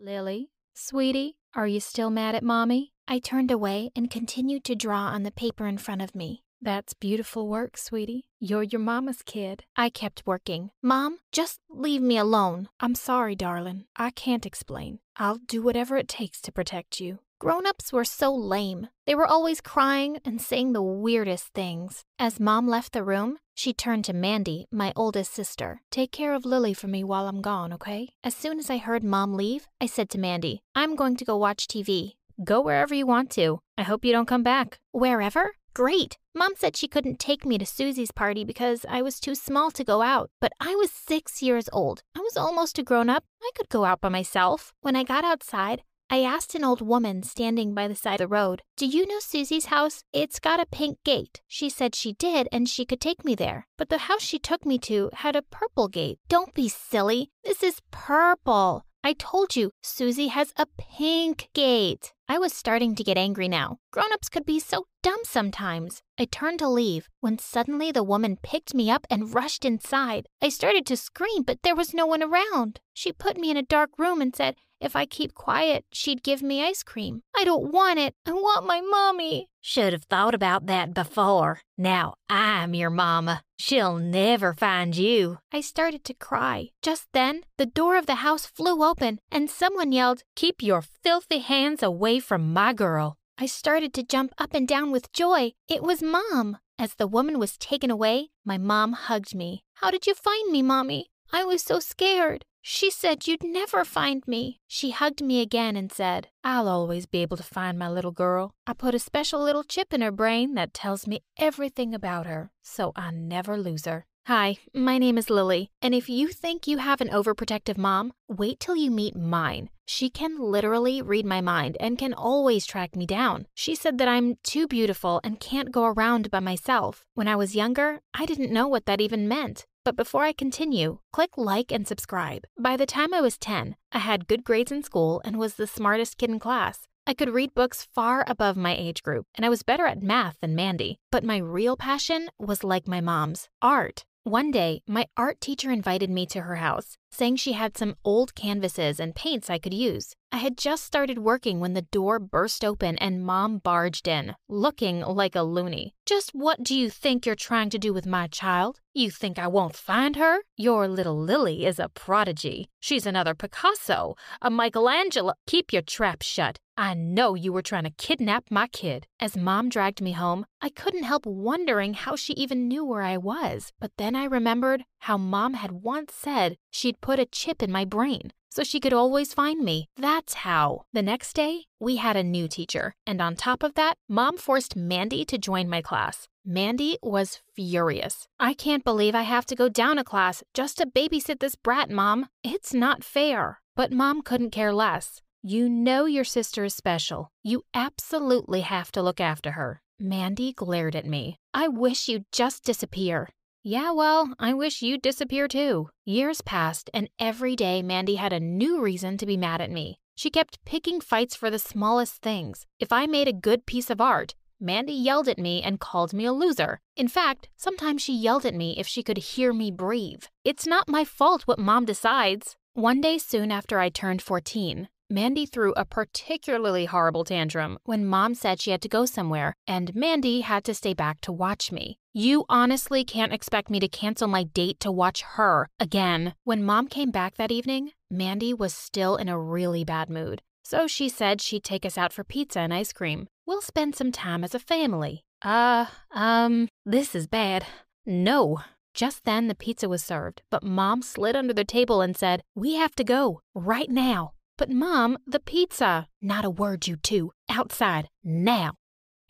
Lily, sweetie, are you still mad at mommy? I turned away and continued to draw on the paper in front of me. That's beautiful work, sweetie. You're your mama's kid. I kept working. Mom, just leave me alone. I'm sorry, darling. I can't explain. I'll do whatever it takes to protect you. Grown ups were so lame. They were always crying and saying the weirdest things. As mom left the room, she turned to Mandy, my oldest sister. Take care of Lily for me while I'm gone, okay? As soon as I heard mom leave, I said to Mandy, I'm going to go watch TV. Go wherever you want to. I hope you don't come back. Wherever? Great. Mom said she couldn't take me to Susie's party because I was too small to go out. But I was six years old. I was almost a grown up. I could go out by myself. When I got outside, I asked an old woman standing by the side of the road, Do you know Susie's house? It's got a pink gate. She said she did and she could take me there. But the house she took me to had a purple gate. Don't be silly. This is purple. I told you, Susie has a pink gate. I was starting to get angry now. Grown ups could be so dumb sometimes. I turned to leave when suddenly the woman picked me up and rushed inside. I started to scream, but there was no one around. She put me in a dark room and said, if I keep quiet, she'd give me ice cream. I don't want it. I want my mommy. Should have thought about that before. Now I'm your mama. She'll never find you. I started to cry. Just then, the door of the house flew open and someone yelled, Keep your filthy hands away from my girl. I started to jump up and down with joy. It was Mom. As the woman was taken away, my mom hugged me. How did you find me, Mommy? I was so scared. She said you'd never find me. She hugged me again and said, I'll always be able to find my little girl. I put a special little chip in her brain that tells me everything about her, so I never lose her. Hi, my name is Lily, and if you think you have an overprotective mom, wait till you meet mine. She can literally read my mind and can always track me down. She said that I'm too beautiful and can't go around by myself. When I was younger, I didn't know what that even meant. But before I continue, click like and subscribe. By the time I was 10, I had good grades in school and was the smartest kid in class. I could read books far above my age group, and I was better at math than Mandy. But my real passion was like my mom's art. One day, my art teacher invited me to her house, saying she had some old canvases and paints I could use. I had just started working when the door burst open and mom barged in, looking like a loony. Just what do you think you're trying to do with my child? You think I won't find her? Your little Lily is a prodigy. She's another Picasso, a Michelangelo. Keep your trap shut. I know you were trying to kidnap my kid. As mom dragged me home, I couldn't help wondering how she even knew where I was. But then I remembered how mom had once said she'd put a chip in my brain so she could always find me. That's how. The next day, we had a new teacher, and on top of that, mom forced Mandy to join my class. Mandy was furious. I can't believe I have to go down a class just to babysit this brat, mom. It's not fair. But mom couldn't care less. You know your sister is special. You absolutely have to look after her. Mandy glared at me. I wish you'd just disappear. Yeah, well, I wish you'd disappear too. Years passed, and every day Mandy had a new reason to be mad at me. She kept picking fights for the smallest things. If I made a good piece of art, Mandy yelled at me and called me a loser. In fact, sometimes she yelled at me if she could hear me breathe. It's not my fault what mom decides. One day soon after I turned 14, Mandy threw a particularly horrible tantrum when mom said she had to go somewhere, and Mandy had to stay back to watch me. You honestly can't expect me to cancel my date to watch her again. When mom came back that evening, Mandy was still in a really bad mood. So she said she'd take us out for pizza and ice cream. We'll spend some time as a family. Uh, um, this is bad. No. Just then the pizza was served, but mom slid under the table and said, We have to go, right now. But, Mom, the pizza. Not a word, you two. Outside, now.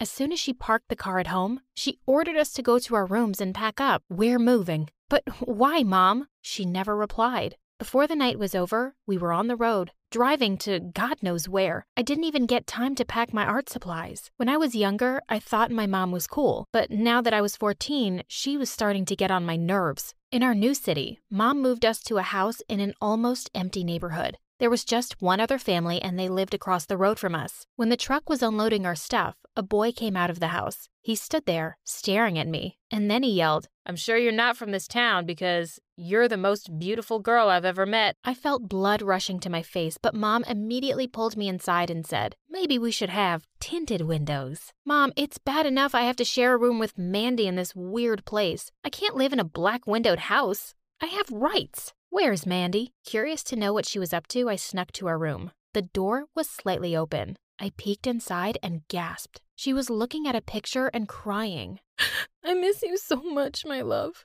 As soon as she parked the car at home, she ordered us to go to our rooms and pack up. We're moving. But why, Mom? She never replied. Before the night was over, we were on the road, driving to God knows where. I didn't even get time to pack my art supplies. When I was younger, I thought my mom was cool, but now that I was 14, she was starting to get on my nerves. In our new city, mom moved us to a house in an almost empty neighborhood. There was just one other family and they lived across the road from us. When the truck was unloading our stuff, a boy came out of the house. He stood there, staring at me, and then he yelled, I'm sure you're not from this town because You're the most beautiful girl I've ever met. I felt blood rushing to my face, but Mom immediately pulled me inside and said, Maybe we should have tinted windows. Mom, it's bad enough I have to share a room with Mandy in this weird place. I can't live in a black windowed house. I have rights. Where's Mandy? Curious to know what she was up to, I snuck to her room. The door was slightly open. I peeked inside and gasped. She was looking at a picture and crying. I miss you so much, my love.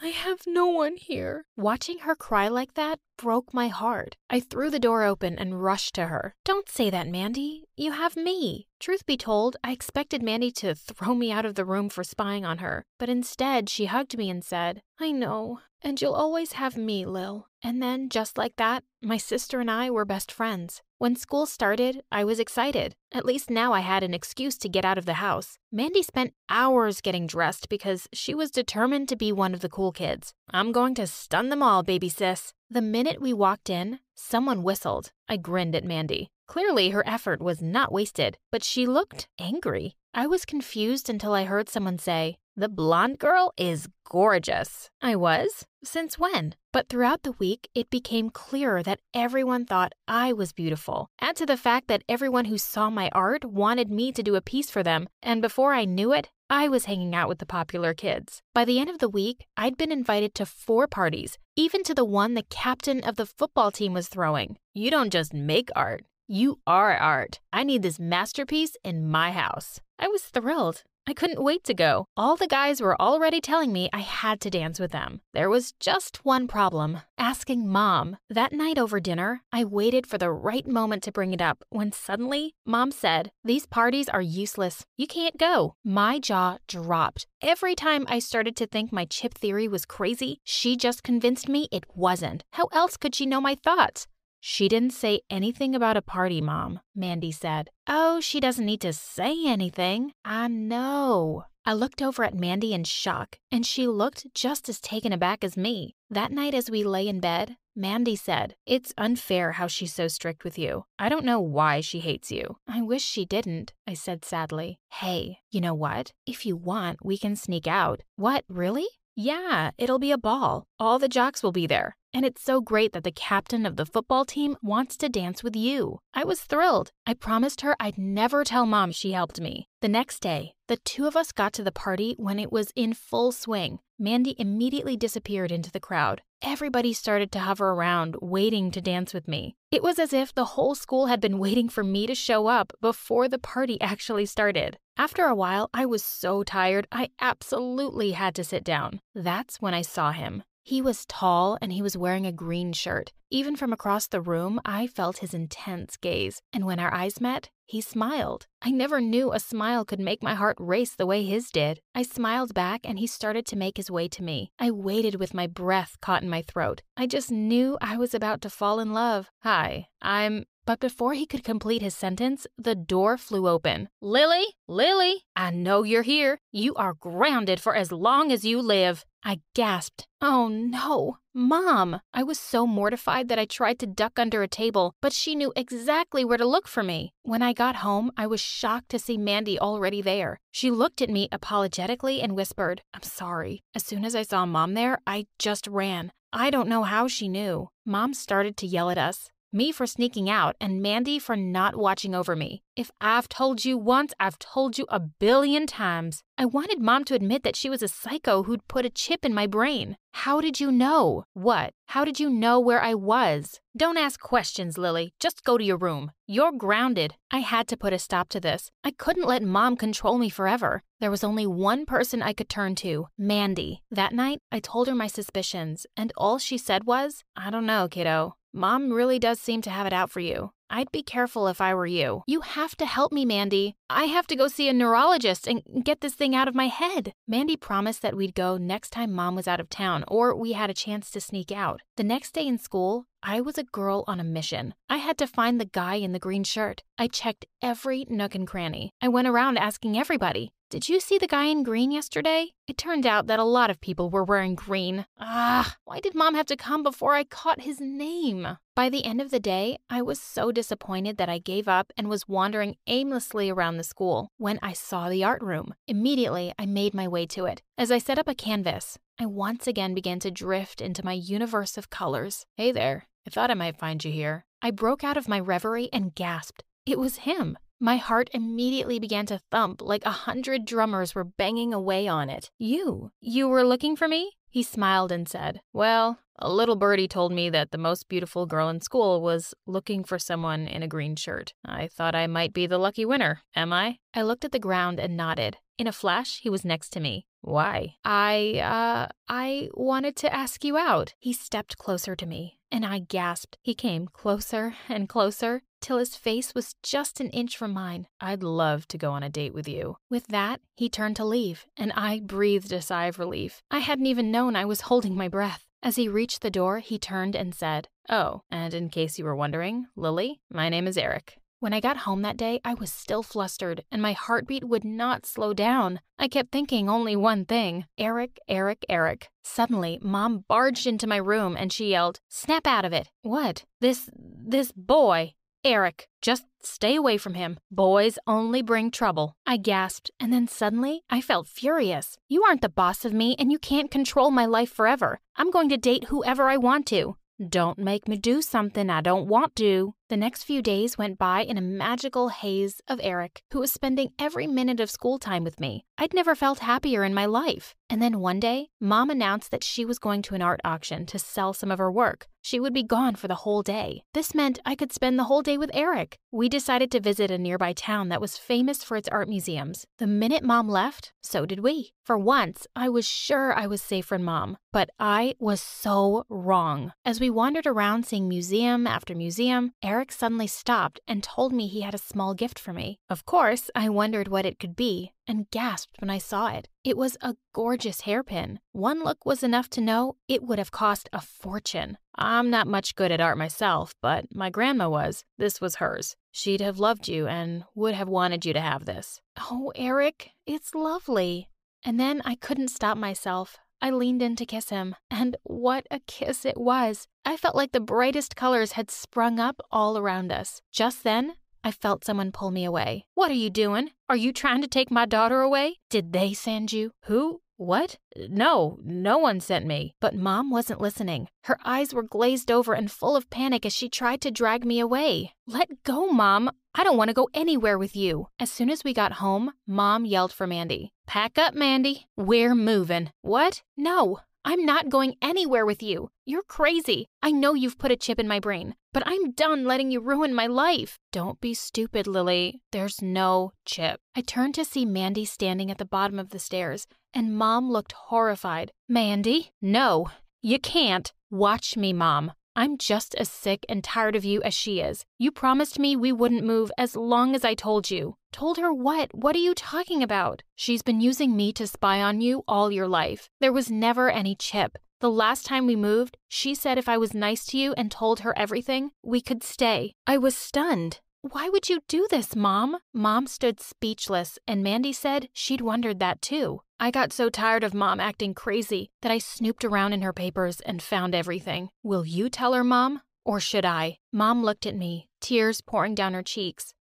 I have no one here. Watching her cry like that broke my heart. I threw the door open and rushed to her. Don't say that, Mandy. You have me. Truth be told, I expected Mandy to throw me out of the room for spying on her, but instead she hugged me and said, I know, and you'll always have me, Lil. And then, just like that, my sister and I were best friends. When school started, I was excited. At least now I had an excuse to get out of the house. Mandy spent hours getting dressed because she was determined to be one of the cool kids. I'm going to stun them all, baby sis. The minute we walked in, someone whistled. I grinned at Mandy. Clearly, her effort was not wasted, but she looked angry. I was confused until I heard someone say, The blonde girl is gorgeous. I was? Since when? But throughout the week, it became clearer that everyone thought I was beautiful. Add to the fact that everyone who saw my art wanted me to do a piece for them, and before I knew it, I was hanging out with the popular kids. By the end of the week, I'd been invited to four parties, even to the one the captain of the football team was throwing. You don't just make art, you are art. I need this masterpiece in my house. I was thrilled. I couldn't wait to go. All the guys were already telling me I had to dance with them. There was just one problem asking mom. That night over dinner, I waited for the right moment to bring it up when suddenly mom said, These parties are useless. You can't go. My jaw dropped. Every time I started to think my chip theory was crazy, she just convinced me it wasn't. How else could she know my thoughts? She didn't say anything about a party, Mom, Mandy said. Oh, she doesn't need to say anything. I know. I looked over at Mandy in shock, and she looked just as taken aback as me. That night, as we lay in bed, Mandy said, It's unfair how she's so strict with you. I don't know why she hates you. I wish she didn't, I said sadly. Hey, you know what? If you want, we can sneak out. What, really? Yeah, it'll be a ball. All the jocks will be there. And it's so great that the captain of the football team wants to dance with you. I was thrilled. I promised her I'd never tell mom she helped me. The next day, the two of us got to the party when it was in full swing. Mandy immediately disappeared into the crowd. Everybody started to hover around, waiting to dance with me. It was as if the whole school had been waiting for me to show up before the party actually started. After a while, I was so tired, I absolutely had to sit down. That's when I saw him. He was tall and he was wearing a green shirt. Even from across the room, I felt his intense gaze. And when our eyes met, he smiled. I never knew a smile could make my heart race the way his did. I smiled back and he started to make his way to me. I waited with my breath caught in my throat. I just knew I was about to fall in love. Hi, I'm but before he could complete his sentence, the door flew open. Lily, Lily, I know you're here. You are grounded for as long as you live. I gasped. Oh no, Mom! I was so mortified that I tried to duck under a table, but she knew exactly where to look for me. When I got home, I was shocked to see Mandy already there. She looked at me apologetically and whispered, I'm sorry. As soon as I saw Mom there, I just ran. I don't know how she knew. Mom started to yell at us. Me for sneaking out, and Mandy for not watching over me. If I've told you once, I've told you a billion times. I wanted Mom to admit that she was a psycho who'd put a chip in my brain. How did you know? What? How did you know where I was? Don't ask questions, Lily. Just go to your room. You're grounded. I had to put a stop to this. I couldn't let Mom control me forever. There was only one person I could turn to Mandy. That night, I told her my suspicions, and all she said was, I don't know, kiddo. Mom really does seem to have it out for you. I'd be careful if I were you. You have to help me, Mandy. I have to go see a neurologist and get this thing out of my head. Mandy promised that we'd go next time mom was out of town or we had a chance to sneak out. The next day in school, I was a girl on a mission. I had to find the guy in the green shirt. I checked every nook and cranny. I went around asking everybody. Did you see the guy in green yesterday? It turned out that a lot of people were wearing green. Ah, why did mom have to come before I caught his name? By the end of the day, I was so disappointed that I gave up and was wandering aimlessly around the school when I saw the art room. Immediately, I made my way to it. As I set up a canvas, I once again began to drift into my universe of colors. Hey there, I thought I might find you here. I broke out of my reverie and gasped. It was him. My heart immediately began to thump like a hundred drummers were banging away on it. You, you were looking for me? He smiled and said, Well, a little birdie told me that the most beautiful girl in school was looking for someone in a green shirt. I thought I might be the lucky winner, am I? I looked at the ground and nodded. In a flash, he was next to me. Why? I, uh, I wanted to ask you out. He stepped closer to me, and I gasped. He came closer and closer till his face was just an inch from mine. I'd love to go on a date with you. With that, he turned to leave, and I breathed a sigh of relief. I hadn't even known I was holding my breath. As he reached the door, he turned and said, Oh, and in case you were wondering, Lily, my name is Eric. When I got home that day, I was still flustered, and my heartbeat would not slow down. I kept thinking only one thing Eric, Eric, Eric. Suddenly, Mom barged into my room and she yelled, Snap out of it. What? This, this boy. Eric, just stay away from him. Boys only bring trouble. I gasped, and then suddenly I felt furious. You aren't the boss of me, and you can't control my life forever. I'm going to date whoever I want to. Don't make me do something I don't want to. The next few days went by in a magical haze of Eric, who was spending every minute of school time with me. I'd never felt happier in my life. And then one day, Mom announced that she was going to an art auction to sell some of her work. She would be gone for the whole day. This meant I could spend the whole day with Eric. We decided to visit a nearby town that was famous for its art museums. The minute Mom left, so did we. For once, I was sure I was safe from Mom, but I was so wrong. As we wandered around seeing museum after museum, Eric suddenly stopped and told me he had a small gift for me. Of course, I wondered what it could be and gasped when I saw it. It was a gorgeous hairpin. One look was enough to know it would have cost a fortune. I'm not much good at art myself, but my grandma was. This was hers. She'd have loved you and would have wanted you to have this. Oh, Eric, it's lovely. And then I couldn't stop myself. I leaned in to kiss him, and what a kiss it was! I felt like the brightest colors had sprung up all around us. Just then, I felt someone pull me away. What are you doing? Are you trying to take my daughter away? Did they send you? Who? What? No, no one sent me. But mom wasn't listening. Her eyes were glazed over and full of panic as she tried to drag me away. Let go, mom. I don't want to go anywhere with you. As soon as we got home, mom yelled for Mandy. Pack up, Mandy. We're moving. What? No, I'm not going anywhere with you. You're crazy. I know you've put a chip in my brain, but I'm done letting you ruin my life. Don't be stupid, Lily. There's no chip. I turned to see Mandy standing at the bottom of the stairs, and Mom looked horrified. Mandy? No, you can't. Watch me, Mom. I'm just as sick and tired of you as she is. You promised me we wouldn't move as long as I told you. Told her what? What are you talking about? She's been using me to spy on you all your life. There was never any chip. The last time we moved, she said if I was nice to you and told her everything, we could stay. I was stunned. Why would you do this, Mom? Mom stood speechless, and Mandy said she'd wondered that too. I got so tired of Mom acting crazy that I snooped around in her papers and found everything. Will you tell her, Mom? Or should I? Mom looked at me, tears pouring down her cheeks.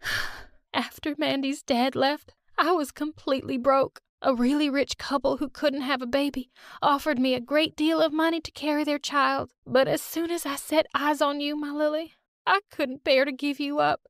After Mandy's dad left, I was completely broke. A really rich couple who couldn't have a baby offered me a great deal of money to carry their child. But as soon as I set eyes on you, my Lily, I couldn't bear to give you up.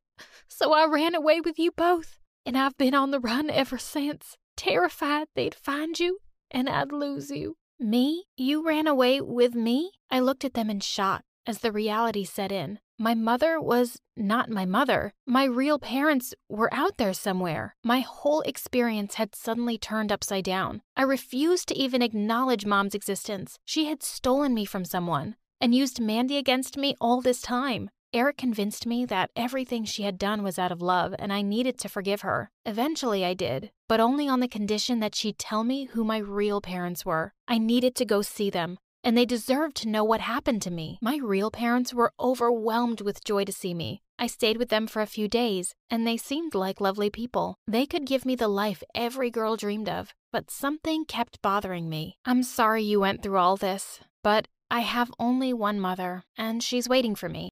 So I ran away with you both, and I've been on the run ever since, terrified they'd find you and I'd lose you. Me? You ran away with me? I looked at them in shock as the reality set in. My mother was not my mother. My real parents were out there somewhere. My whole experience had suddenly turned upside down. I refused to even acknowledge mom's existence. She had stolen me from someone and used Mandy against me all this time. Eric convinced me that everything she had done was out of love and I needed to forgive her. Eventually, I did, but only on the condition that she'd tell me who my real parents were. I needed to go see them, and they deserved to know what happened to me. My real parents were overwhelmed with joy to see me. I stayed with them for a few days, and they seemed like lovely people. They could give me the life every girl dreamed of, but something kept bothering me. I'm sorry you went through all this, but I have only one mother, and she's waiting for me.